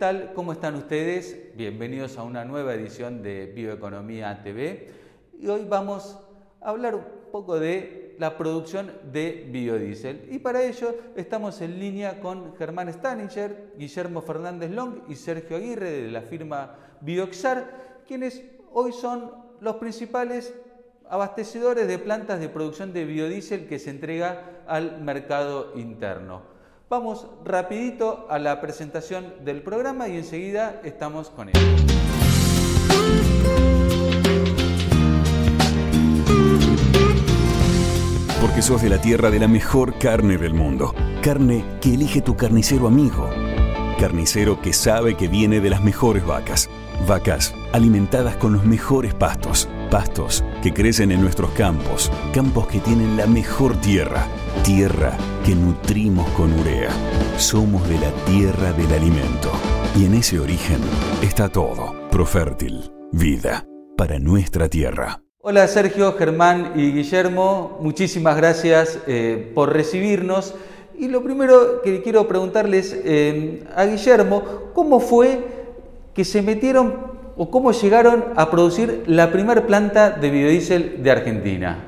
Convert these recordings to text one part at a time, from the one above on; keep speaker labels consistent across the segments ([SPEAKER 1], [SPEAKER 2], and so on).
[SPEAKER 1] tal? ¿Cómo están ustedes? Bienvenidos a una nueva edición de Bioeconomía TV. Y hoy vamos a hablar un poco de la producción de biodiesel. Y para ello estamos en línea con Germán Staninger, Guillermo Fernández Long y Sergio Aguirre de la firma Bioxar, quienes hoy son los principales abastecedores de plantas de producción de biodiesel que se entrega al mercado interno. Vamos rapidito a la presentación del programa y enseguida estamos con él.
[SPEAKER 2] Porque sos de la tierra de la mejor carne del mundo. Carne que elige tu carnicero amigo. Carnicero que sabe que viene de las mejores vacas. Vacas alimentadas con los mejores pastos. Pastos que crecen en nuestros campos. Campos que tienen la mejor tierra tierra que nutrimos con urea. Somos de la tierra del alimento. Y en ese origen está todo. Profértil, vida para nuestra tierra.
[SPEAKER 1] Hola Sergio, Germán y Guillermo, muchísimas gracias eh, por recibirnos. Y lo primero que quiero preguntarles eh, a Guillermo, ¿cómo fue que se metieron o cómo llegaron a producir la primera planta de biodiesel de Argentina?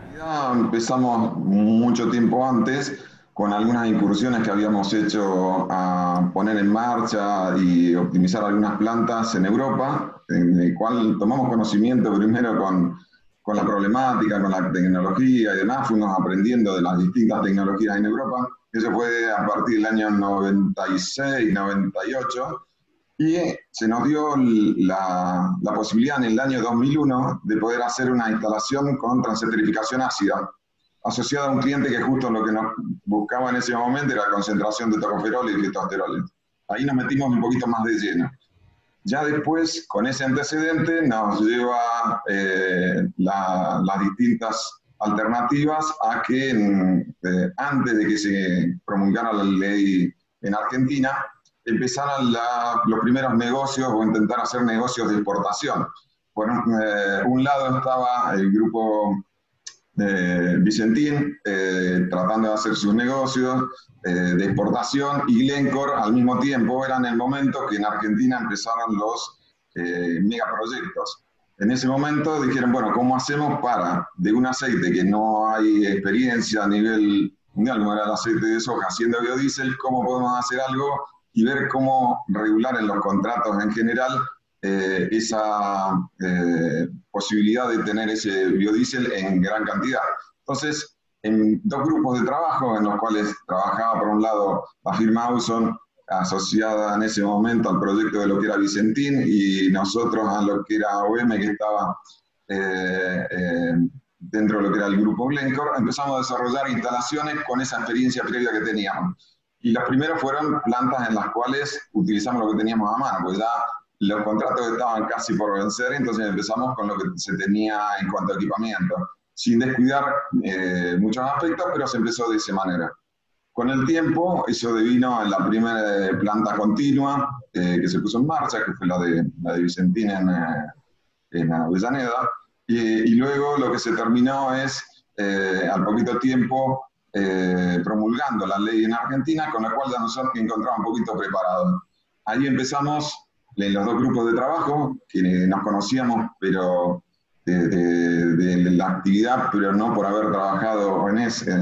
[SPEAKER 3] empezamos mucho tiempo antes con algunas incursiones que habíamos hecho a poner en marcha y optimizar algunas plantas en Europa, en el cual tomamos conocimiento primero con, con la problemática, con la tecnología y demás, fuimos aprendiendo de las distintas tecnologías en Europa. Eso fue a partir del año 96, 98 y se nos dio la, posibilidad en el año 2001 de poder hacer una instalación con transesterificación ácida, asociada a un cliente que justo lo que nos buscaba en ese momento era concentración de tocoferol y fitosterol. Ahí nos metimos un poquito más de lleno. Ya después, con ese antecedente, nos lleva eh, las distintas alternativas a que eh, antes de que se promulgara la ley en Argentina, empezaron los primeros negocios o intentar hacer negocios de exportación. Por eh, un lado estaba el grupo de Vicentín eh, tratando de hacer sus negocios eh, de exportación y Glencore al mismo tiempo era en el momento que en Argentina empezaron los megaproyectos. En ese momento dijeron, bueno, ¿cómo hacemos para de un aceite que no hay experiencia a nivel mundial, como era el aceite de soja, haciendo biodiesel, cómo podemos hacer algo y ver cómo regular en los contratos en general eh, esa eh, posibilidad de tener ese biodiesel en gran cantidad. Entonces, en dos grupos de trabajo en los cuales trabajaba por un lado la firma Auson, asociada en ese momento al proyecto de lo que era Vicentín, y nosotros a lo que era OM, que estaba eh, dentro de lo que era el grupo Glencore, empezamos a desarrollar instalaciones con esa experiencia previa que teníamos. Y las primeras fueron plantas en las cuales utilizamos lo que teníamos a mano, pues ya los contratos estaban casi por vencer, entonces empezamos con lo que se tenía en cuanto a equipamiento, sin descuidar eh, muchos aspectos, pero se empezó de esa manera. Con el tiempo, eso devino en la primera planta continua eh, que se puso en marcha, que fue la de, la de Vicentina en, eh, en Avellaneda, y, y, luego lo que se terminó es, al poquito tiempo, eh, promulgando la ley en Argentina, con la cual ya nos encontramos un poquito preparados. Ahí empezamos en los dos grupos de trabajo, que nos conocíamos, pero de, la actividad, pero no por haber trabajado en ese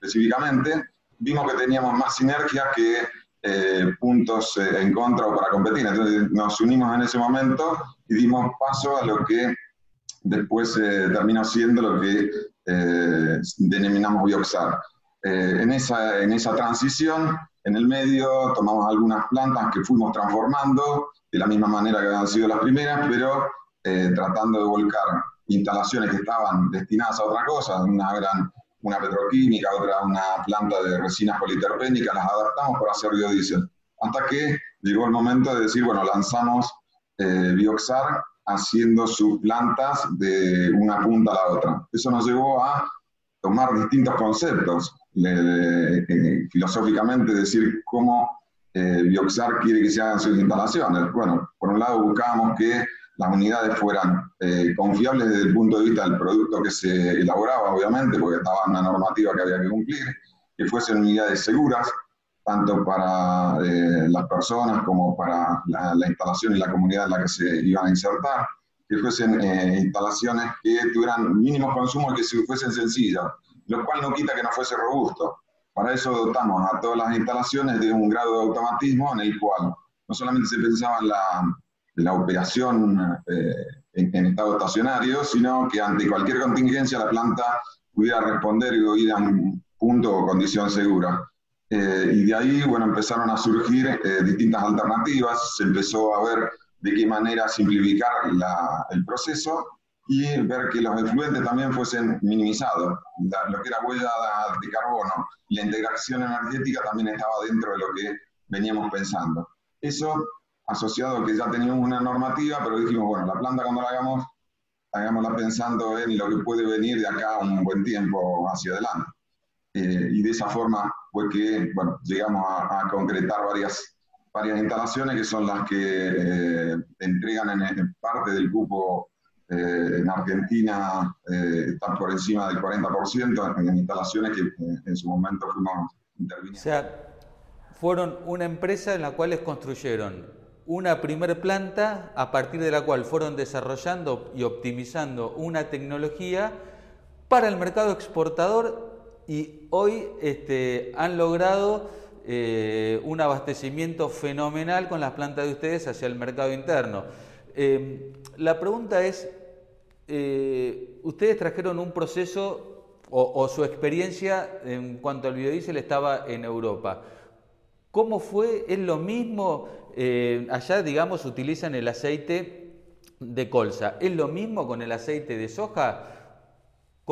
[SPEAKER 3] específicamente, vimos que teníamos más sinergia que eh, puntos eh, en contra o para competir. Entonces nos unimos en ese momento y dimos paso a lo que después terminó siendo lo que eh, denominamos Bioxar. Eh, en, esa, en esa transición, en el medio, tomamos algunas plantas que fuimos transformando de la misma manera que habían sido las primeras, pero eh, tratando de volcar instalaciones que estaban destinadas a otra cosa, una eran una petroquímica, otra una planta de resinas politerpénicas, las adaptamos para hacer biodiesel. Hasta que llegó el momento de decir, bueno, lanzamos Bioxar haciendo sus plantas de una punta a la otra. Eso nos llevó a tomar distintos conceptos, eh, filosóficamente decir cómo eh, Bioxar quiere que se hagan sus instalaciones. Bueno, por un lado buscábamos que las unidades fueran eh, confiables desde el punto de vista del producto que se elaboraba, obviamente, porque estaba una normativa que había que cumplir, que fuesen unidades seguras, tanto para eh, las personas como para la, instalación y la comunidad en la que se iban a insertar, que fuesen eh, instalaciones que tuvieran mínimos consumos que fuesen sencillas, lo cual no quita que no fuese robusto. Para eso dotamos a todas las instalaciones de un grado de automatismo en el cual no solamente se pensaba en la, la operación eh, en, estado estacionario, sino que ante cualquier contingencia la planta pudiera responder y ir a un punto o condición segura. Eh, y de ahí, bueno, empezaron a surgir eh, distintas alternativas, se empezó a ver de qué manera simplificar el proceso y ver que los efluentes también fuesen minimizados. lo que era huella de carbono la integración energética también estaba dentro de lo que veníamos pensando. Eso asociado a que ya teníamos una normativa, pero dijimos, bueno, la planta cuando la hagamos, hagámosla pensando en lo que puede venir de acá un buen tiempo hacia adelante. Eh, y de esa forma fue que, bueno, llegamos a, concretar varias, varias instalaciones que son las que eh, entregan en, parte del cupo eh, en Argentina, están por encima del 40% en, instalaciones que en su momento fuimos interviniendo.
[SPEAKER 1] O sea, fueron una empresa en la cual les construyeron una primer planta a partir de la cual fueron desarrollando y optimizando una tecnología para el mercado exportador y hoy este, han logrado eh, un abastecimiento fenomenal con las plantas de ustedes hacia el mercado interno. Em, la pregunta es, eh, ustedes trajeron un proceso o, o, su experiencia en cuanto al biodiesel estaba en Europa. ¿Cómo fue? ¿Es lo mismo? Eh, allá, digamos, utilizan el aceite de colza. ¿Es lo mismo con el aceite de soja?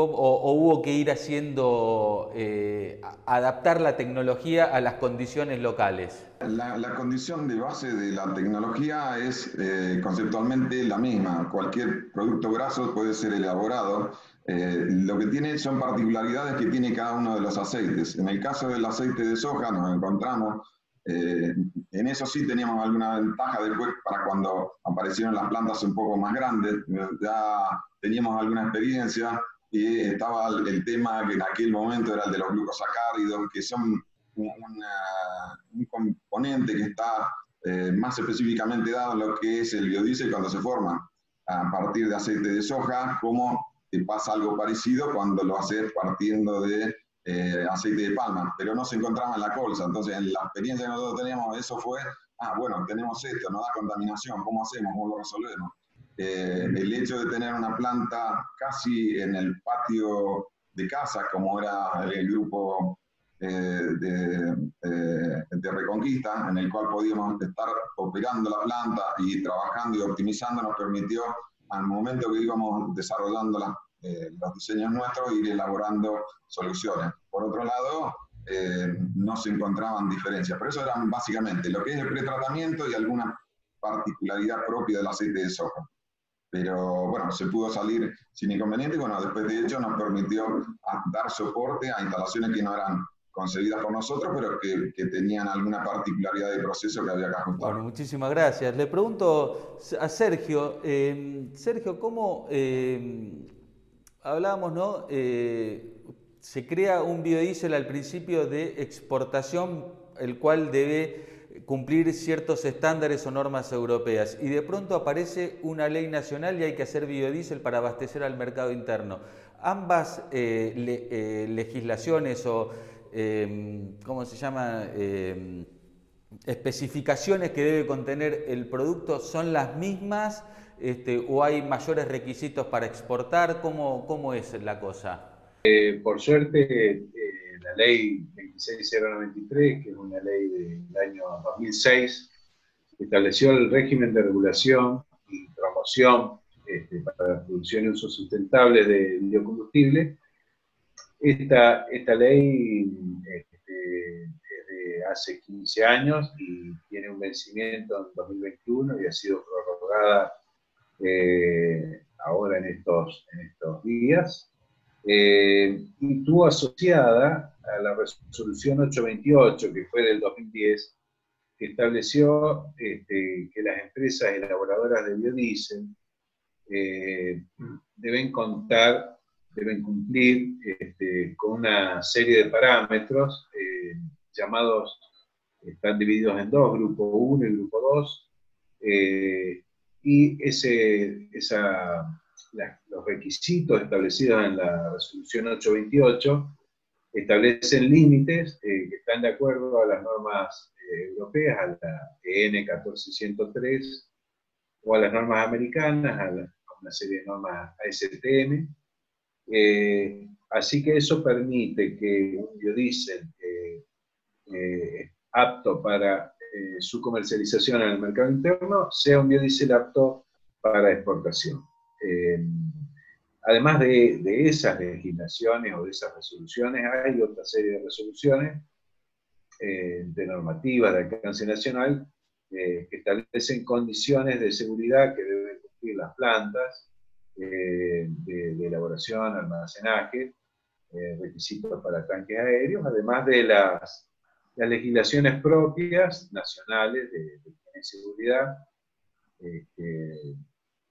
[SPEAKER 1] O, hubo que ir haciendo, eh, adaptar la tecnología a las condiciones locales?
[SPEAKER 3] La, condición de base de la tecnología es eh, conceptualmente la misma. Cualquier producto graso puede ser elaborado. lo que tiene son particularidades que tiene cada uno de los aceites. En el caso del aceite de soja nos encontramos eh, en eso sí teníamos alguna ventaja después para cuando aparecieron las plantas un poco más grandes, ya teníamos alguna experiencia estaba el, tema que en aquel momento era el de los glucosacáridos, que son un componente que está eh, más específicamente dado en lo que es el biodiesel cuando se forma a partir de aceite de soja, como te pasa algo parecido cuando lo haces partiendo de eh, aceite de palma, pero no se encontraba en la colza. Entonces, en la experiencia que nosotros teníamos, eso fue, ah, bueno, tenemos esto, nos da contaminación, ¿cómo hacemos? ¿Cómo lo resolvemos? Eh, el hecho de tener una planta casi en el patio de casa, como era el grupo eh, de, de, Reconquista, en el cual podíamos estar operando la planta y trabajando y optimizando, nos permitió, al momento que íbamos desarrollando la, eh, los diseños nuestros, ir elaborando soluciones. Por otro lado, eh, no se encontraban diferencias, pero eso eran básicamente lo que es el pretratamiento y alguna particularidad propia del aceite de soja. Pero bueno, se pudo salir sin inconveniente y bueno, después de hecho nos permitió dar soporte a instalaciones que no eran concebidas por nosotros, pero que, tenían alguna particularidad de proceso que había que ajustar.
[SPEAKER 1] Bueno, muchísimas gracias. Le pregunto a Sergio, eh, Sergio, ¿cómo hablábamos, ¿no? Eh, se crea un biodiesel al principio de exportación, el cual debe cumplir ciertos estándares o normas europeas. Y de pronto aparece una ley nacional y hay que hacer biodiesel para abastecer al mercado interno. Ambas eh, eh, legislaciones o, em, ¿cómo se llama? Em, especificaciones que debe contener el producto son las mismas este, o hay mayores requisitos para exportar? ¿Cómo, cómo es la cosa?
[SPEAKER 4] Eh, por suerte, la ley 26093, que es una ley del año 2006, estableció el régimen de regulación y promoción este, para la producción y uso sustentable de biocombustible. Esta, esta ley este, es de hace 15 años y tiene un vencimiento en 2021 y ha sido prorrogada eh, ahora en estos, en estos días, eh, y tuvo asociada a la resolución 828, que fue del 2010, que estableció este, que las empresas elaboradoras de biodiesel eh, deben contar, deben cumplir este, con una serie de parámetros llamados están divididos en dos, grupo 1 y grupo 2, y ese, esa, los requisitos establecidos en la resolución 828 establecen límites que están de acuerdo a las normas europeas, a la EN 14103 o a las normas americanas, a, una serie de normas ASTM. Eh, así que eso permite que un biodiesel eh, apto para eh, su comercialización en el mercado interno sea un biodiesel apto para exportación. Además de, de, esas legislaciones o de esas resoluciones, hay otra serie de resoluciones de normativas de alcance nacional que establecen condiciones de seguridad que deben cumplir las plantas eh, de, elaboración, almacenaje, eh, requisitos para tanques aéreos, además de las, las legislaciones propias nacionales de, de seguridad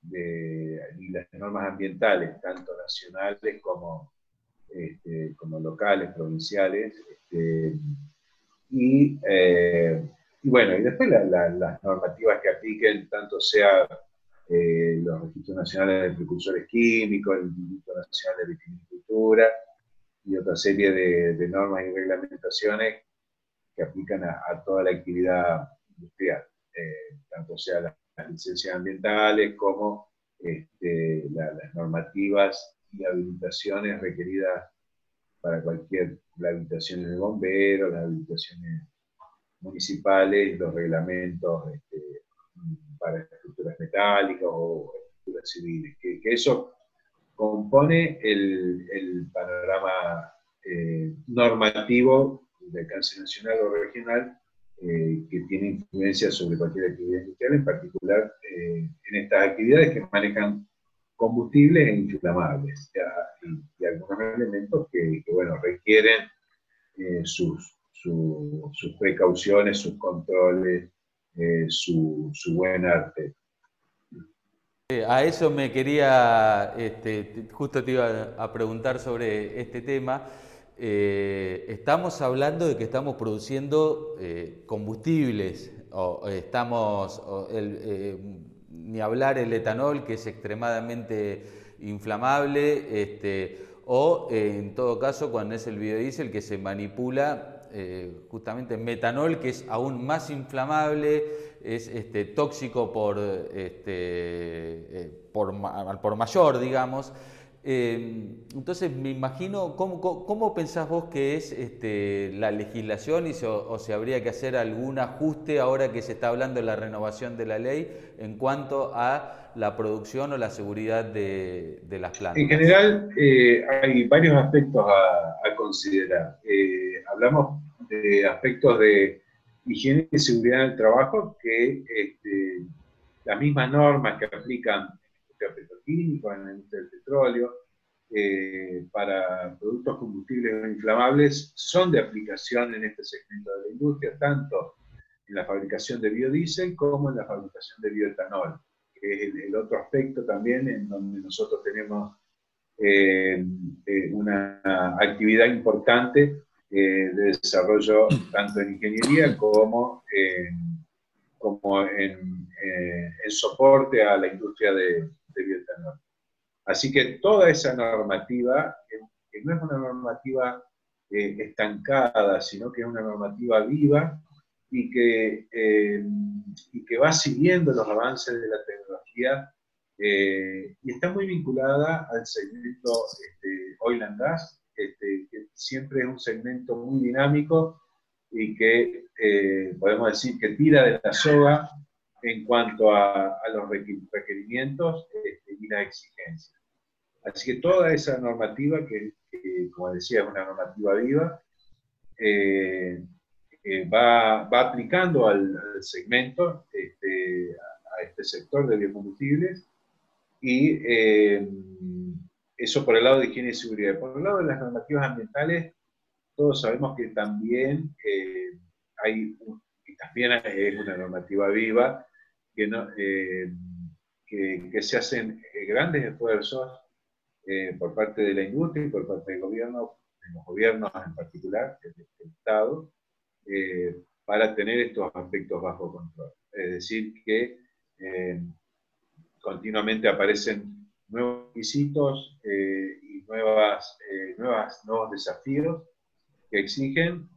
[SPEAKER 4] este, y las normas ambientales, tanto nacionales como, este, como locales, provinciales. Este, y eh, y bueno, y después las normativas que apliquen, tanto sea eh, los registros nacionales de precursores químicos, el Instituto Nacional de Viticultura y otra serie de, normas y reglamentaciones que aplican a, toda la actividad industrial, eh, tanto sea las, licencias ambientales como este, las normativas y habilitaciones requeridas para cualquier, las habilitaciones de bomberos, las habilitaciones municipales, los reglamentos este, para estructuras metálicas o estructuras civiles, que, eso compone el, panorama eh, normativo de alcance nacional o regional eh, que tiene influencia sobre cualquier actividad industrial, en particular eh, en estas actividades que manejan combustibles e inflamables y, algunos elementos que, bueno, requieren sus, sus precauciones, sus controles, eh, su, buen arte.
[SPEAKER 1] Eh, a eso me quería, este, justo te iba a preguntar sobre este tema. Eh, estamos hablando de que estamos produciendo combustibles, o estamos, ni hablar el etanol, que es extremadamente inflamable, este, o en todo caso cuando es el biodiesel que se manipula eh, justamente metanol, que es aún más inflamable, es este, tóxico por, este, eh, por, mayor, digamos. Eh, entonces, me imagino, ¿cómo, pensás vos que es este, la legislación y o se habría que hacer algún ajuste ahora que se está hablando de la renovación de la ley en cuanto a la producción o la seguridad de, las plantas?
[SPEAKER 4] En general, hay varios aspectos a, considerar. hablamos de aspectos de higiene y seguridad en el trabajo que este, las mismas normas que aplican en la petroquímica, en la industria del petróleo, eh, para productos combustibles inflamables son de aplicación en este segmento de la industria, tanto en la fabricación de biodiesel como en la fabricación de bioetanol, que es el, otro aspecto también en donde nosotros tenemos eh, eh, una actividad importante de desarrollo tanto en ingeniería como como en, soporte a la industria de, Así que toda esa normativa, que, no es una normativa eh, estancada, sino que es una normativa viva y que, que va siguiendo los avances de la tecnología y está muy vinculada al segmento este, oil and gas este, que siempre es un segmento muy dinámico y que eh, podemos decir que tira de la soga en cuanto a, los requerimientos este, y la exigencia. Así que toda esa normativa, que, como decía es una normativa viva, eh, eh, va, va, aplicando al, segmento, este, a, este sector de biocombustibles y eso por el lado de higiene y seguridad. Por el lado de las normativas ambientales, todos sabemos que también eh, hay, también es una normativa viva, que, no, eh, que, se hacen eh, grandes esfuerzos por parte de la industria y por parte del gobierno, de los gobiernos en particular, del, Estado, para tener estos aspectos bajo control. Es decir, que eh, continuamente aparecen nuevos requisitos eh, y nuevas, nuevas, nuevos desafíos que exigen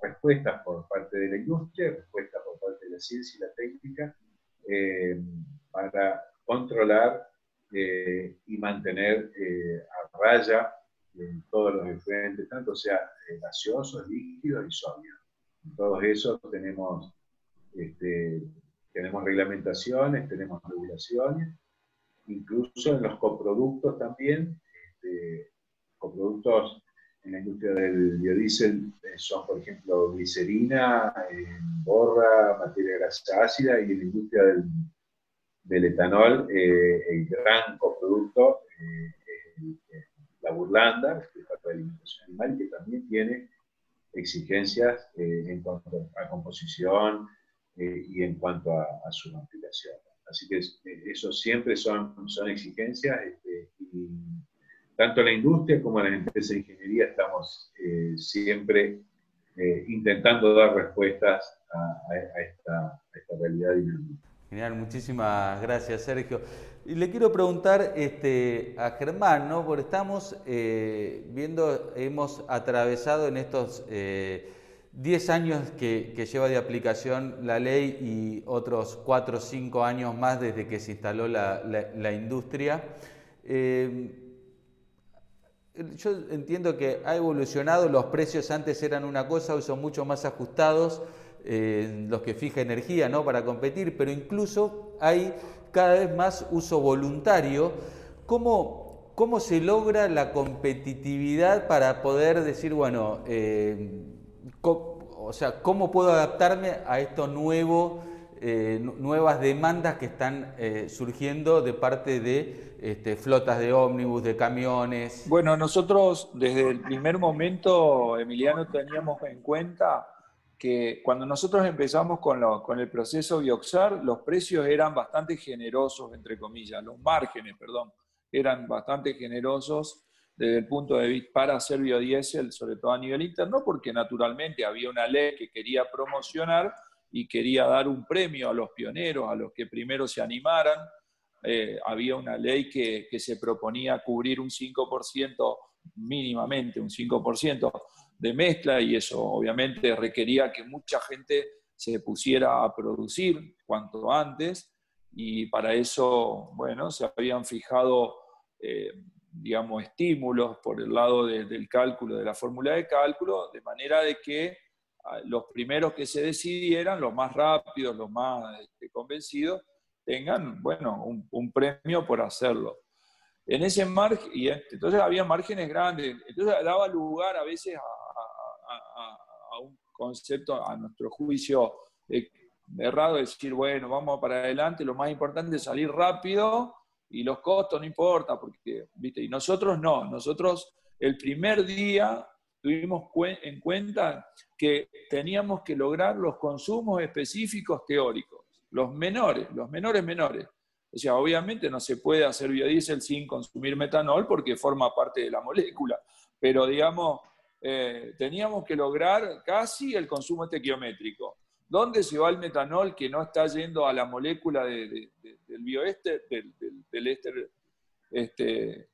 [SPEAKER 4] respuestas por parte de la industria, respuestas por parte de la ciencia y la técnica, para controlar y mantener a raya todos los diferentes, tanto sea gaseosos, líquidos y sólidos. En todos esos tenemos, este, tenemos reglamentaciones, tenemos regulaciones, incluso en los coproductos también, este, coproductos en la industria del biodiesel eh, son, por ejemplo, glicerina, borra, materia grasa ácida, y en la industria del, del etanol, eh, el gran coproducto, eh, la burlanda, que es parte de alimentación animal, que también tiene exigencias eh, en cuanto a composición eh, y en cuanto a, su aplicación. Así que eh, eso siempre son, son exigencias este, y tanto la industria como la empresa de ingeniería estamos siempre intentando dar respuestas a, esta, a esta realidad dinámica.
[SPEAKER 1] Genial, muchísimas gracias Sergio. Y le quiero preguntar este, a Germán, ¿no? porque estamos eh, viendo, hemos atravesado en estos 10 eh, años que, lleva de aplicación la ley y otros 4 o 5 años más desde que se instaló la, industria. Eh, yo entiendo que ha evolucionado, los precios antes eran una cosa, hoy son mucho más ajustados. Eh, los que fija energía ¿no? para competir, pero incluso hay cada vez más uso voluntario. ¿Cómo, cómo se logra la competitividad para poder decir, bueno, eh, o sea, cómo puedo adaptarme a esto nuevo? Eh, nuevas demandas que están surgiendo de parte de este, flotas de ómnibus, de camiones.
[SPEAKER 5] Bueno, nosotros desde el primer momento, Emiliano, teníamos en cuenta que cuando nosotros empezamos con, con, el proceso Bioxar, los precios eran bastante generosos, entre comillas, los márgenes, perdón, eran bastante generosos desde el punto de vista para hacer biodiesel, sobre todo a nivel interno, porque naturalmente había una ley que quería promocionar y quería dar un premio a los pioneros, a los que primero se animaran. Eh, había una ley que, que se proponía cubrir un 5% mínimamente, un 5% de mezcla y eso obviamente requería que mucha gente se pusiera a producir cuanto antes y para eso, bueno, se habían fijado, eh, digamos, estímulos por el lado del cálculo, de la fórmula de cálculo, de manera de que ah, los primeros que se decidieran, los más rápidos, los más este, convencidos, tengan, bueno, un, premio por hacerlo. En ese margen, y entonces había márgenes grandes, entonces daba lugar a veces a, un concepto, a nuestro juicio, eh, errado, decir, bueno, vamos para adelante, lo más importante es salir rápido y los costos no importa, porque, ¿viste? Y nosotros no, nosotros el primer día tuvimos en cuenta que teníamos que lograr los consumos específicos teóricos, los menores, los menores menores. O sea, obviamente no se puede hacer biodiesel sin consumir metanol porque forma parte de la molécula, pero digamos, eh, teníamos que lograr casi el consumo estequiométrico. ¿Dónde se va el metanol que no está yendo a la molécula del bioéster, del, del, éster este,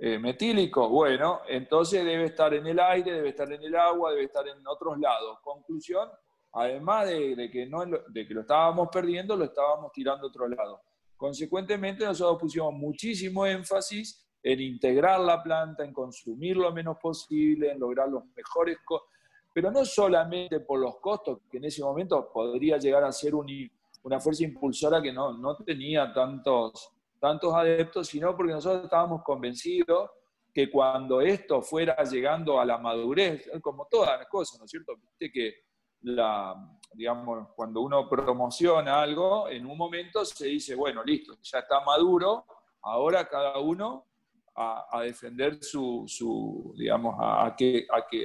[SPEAKER 5] eh, metílico? Bueno, entonces debe estar en el aire, debe estar en el agua, debe estar en otros lados. Conclusión, además de, que, no, de que lo estábamos perdiendo, lo estábamos tirando a otro lado. Consecuentemente, nosotros pusimos muchísimo énfasis en integrar la planta, en consumir lo menos posible, en lograr los mejores costos, pero no solamente por los costos, que en ese momento podría llegar a ser una fuerza impulsora que no, no tenía tantos, tantos adeptos, sino porque nosotros estábamos convencidos que cuando esto fuera llegando a la madurez, como todas las cosas, ¿no es cierto? Viste que la, digamos, cuando uno promociona algo, en un momento se dice, bueno, listo, ya está maduro, ahora cada uno a, defender su, su digamos, a, que, a, que,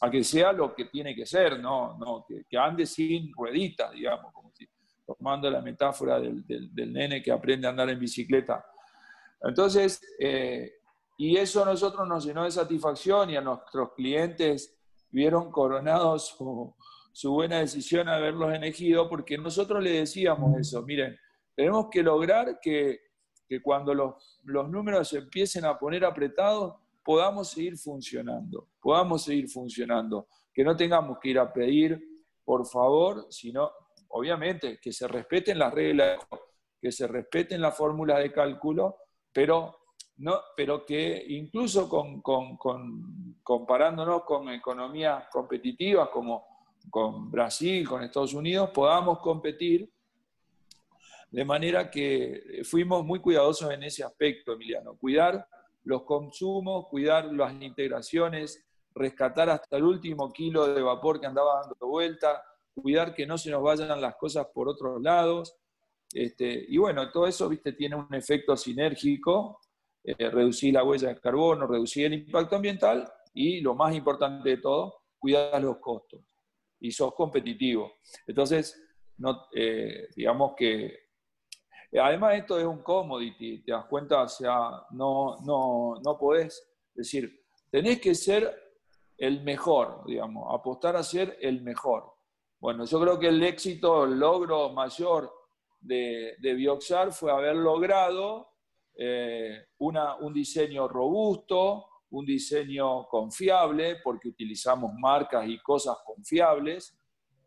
[SPEAKER 5] a que sea lo que tiene que ser, no, no que, ande sin rueditas, digamos, como si, tomando la metáfora del, del, nene que aprende a andar en bicicleta. Entonces, eh, y eso a nosotros nos llenó de satisfacción y a nuestros clientes vieron coronados su, su buena decisión haberlos elegido, porque nosotros le decíamos eso, miren, tenemos que lograr que, cuando los, los números se empiecen a poner apretados, podamos seguir funcionando, podamos seguir funcionando, que no tengamos que ir a pedir, por favor, sino, obviamente, que se respeten las reglas, que se respeten las fórmulas de cálculo, pero, no, pero que incluso con, comparándonos con economías competitivas como con Brasil, con Estados Unidos, podamos competir. De manera que fuimos muy cuidadosos en ese aspecto, Emiliano. Cuidar los consumos, cuidar las integraciones, rescatar hasta el último kilo de vapor que andaba dando vuelta, cuidar que no se nos vayan las cosas por otros lados. Este, y bueno, todo eso ¿viste? tiene un efecto sinérgico, eh, reducir la huella de carbono, reducir el impacto ambiental y lo más importante de todo, cuidar los costos y sos competitivo. Entonces, no, eh, digamos que, además esto es un commodity, te das cuenta, o sea, no, no, no podés decir, tenés que ser el mejor, digamos, apostar a ser el mejor. Bueno, yo creo que el éxito, el logro mayor de, de Bioxar fue haber logrado eh, una, un diseño robusto, un diseño confiable, porque utilizamos marcas y cosas confiables,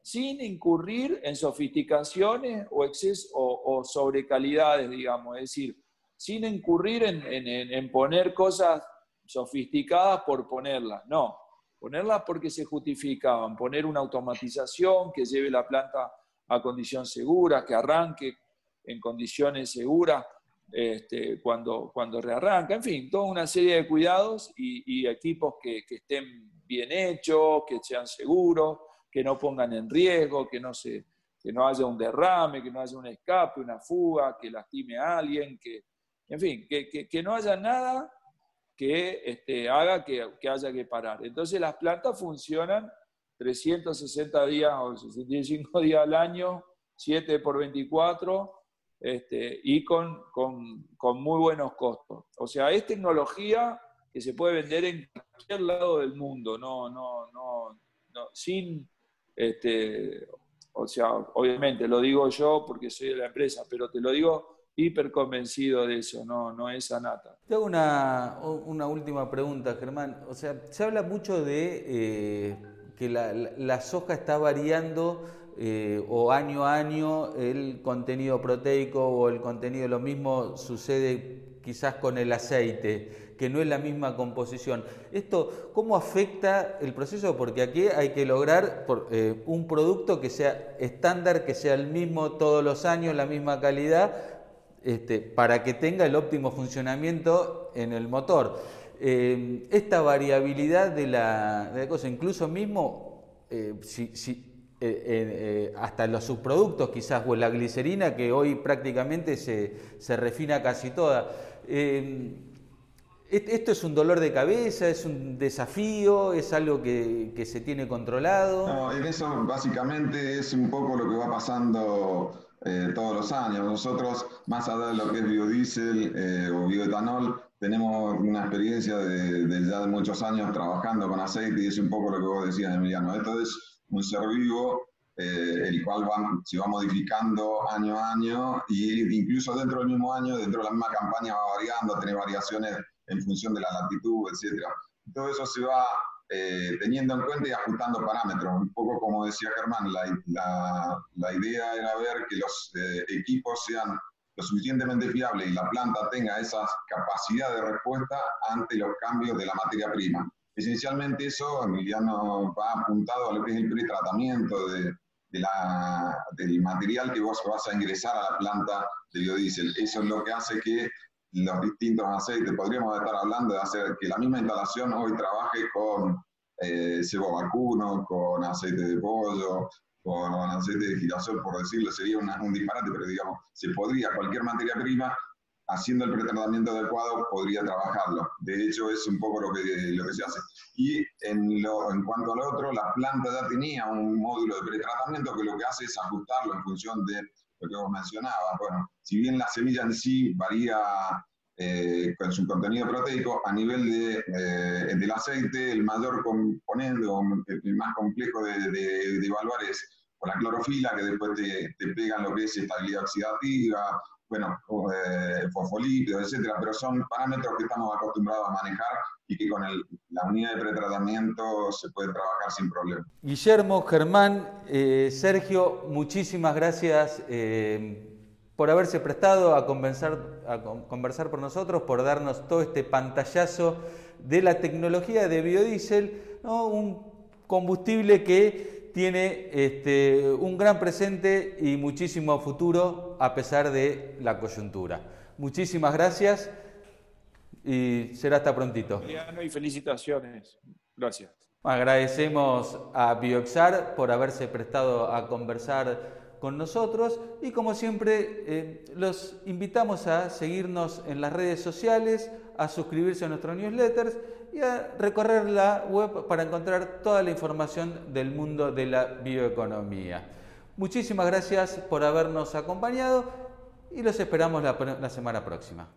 [SPEAKER 5] sin incurrir en sofisticaciones o, exceso, o, sobrecalidades, digamos, es decir, sin incurrir en, poner cosas sofisticadas por ponerlas, no, ponerlas porque se justificaban, poner una automatización que lleve la planta a condición segura, que arranque en condiciones seguras, este, cuando, cuando rearranca, en fin, toda una serie de cuidados y, equipos que, estén bien hechos, que sean seguros, que no pongan en riesgo, que no, se, que no haya un derrame, que no haya un escape, una fuga, que lastime a alguien, que, en fin, que, que, no haya nada que este, haga que, que haya que parar. Entonces las plantas funcionan 360 días o 65 días al año, 7 por 24, este, y con, con, con, muy buenos costos. O sea, es tecnología que se puede vender en cualquier lado del mundo, no, no, no, no sin, este, o sea, obviamente lo digo yo porque soy de la empresa, pero te lo digo hiper convencido de eso, no, no es anata.
[SPEAKER 1] Te hago una, una última pregunta, Germán. O sea, se habla mucho de eh, que la, la soja está variando eh, o año a año el contenido proteico o el contenido, lo mismo sucede quizás con el aceite, que no es la misma composición. ¿Esto cómo afecta el proceso? Porque aquí hay que lograr eh, un producto que sea estándar, que sea el mismo todos los años, la misma calidad, este, para que tenga el óptimo funcionamiento en el motor. Eh, esta variabilidad de la, cosa, incluso mismo, eh, hasta los subproductos quizás, o la glicerina que hoy prácticamente se, se refina casi toda. ¿Esto es un dolor de cabeza? ¿Es un desafío? ¿Es algo que, que, se tiene controlado?
[SPEAKER 3] No, en eso básicamente es un poco lo que va pasando todos los años. Nosotros, más allá de lo que es biodiesel o bioetanol, tenemos una experiencia de, de, ya de muchos años trabajando con aceite y es un poco lo que vos decías, Emiliano. Esto es un ser vivo, eh, el cual se va modificando año a año e incluso dentro del mismo año, dentro de la misma campaña va variando, tiene variaciones en función de la latitud, etc. Todo eso se va eh, teniendo en cuenta y ajustando parámetros. Un poco como decía Germán, la, la, la idea era ver que los eh, equipos sean lo suficientemente fiables y la planta tenga esa capacidad de respuesta ante los cambios de la materia prima. Esencialmente eso, Emiliano, va apuntado a lo que es el pretratamiento de, de la, del material que vos vas a ingresar a la planta de biodiesel. Eso es lo que hace que los distintos aceites, podríamos estar hablando de hacer que la misma instalación hoy trabaje con eh, cebo vacuno, con aceite de pollo, con aceite de girasol, por decirlo, sería un disparate, pero digamos, se podría, cualquier materia prima haciendo el pretratamiento adecuado podría trabajarlo. De hecho, es un poco lo que, lo que se hace. Y en, lo, en cuanto al otro, la planta ya tenía un módulo de pretratamiento que lo que hace es ajustarlo en función de lo que vos mencionabas. Bueno, si bien la semilla en sí varía eh, con su contenido proteico, a nivel de, eh, del aceite, el mayor componente o el más complejo de, evaluar es con la clorofila, que después te, te pegan lo que es estabilidad oxidativa, bueno, eh, fosfolípidos, etcétera, pero son parámetros que estamos acostumbrados a manejar y que con la unidad de pretratamiento se puede trabajar sin problema.
[SPEAKER 1] Guillermo, Germán, eh, Sergio, muchísimas gracias eh, por haberse prestado a conversar, a por nosotros, por darnos todo este pantallazo de la tecnología de biodiesel, un combustible que tiene este, un gran presente y muchísimo futuro a pesar de la coyuntura. Muchísimas gracias y será hasta prontito.
[SPEAKER 5] Y felicitaciones. Gracias.
[SPEAKER 1] Agradecemos a Bioxar por haberse prestado a conversar con nosotros y como siempre eh, los invitamos a seguirnos en las redes sociales, a suscribirse a nuestros newsletters y a recorrer la web para encontrar toda la información del mundo de la bioeconomía. Muchísimas gracias por habernos acompañado y los esperamos la semana próxima.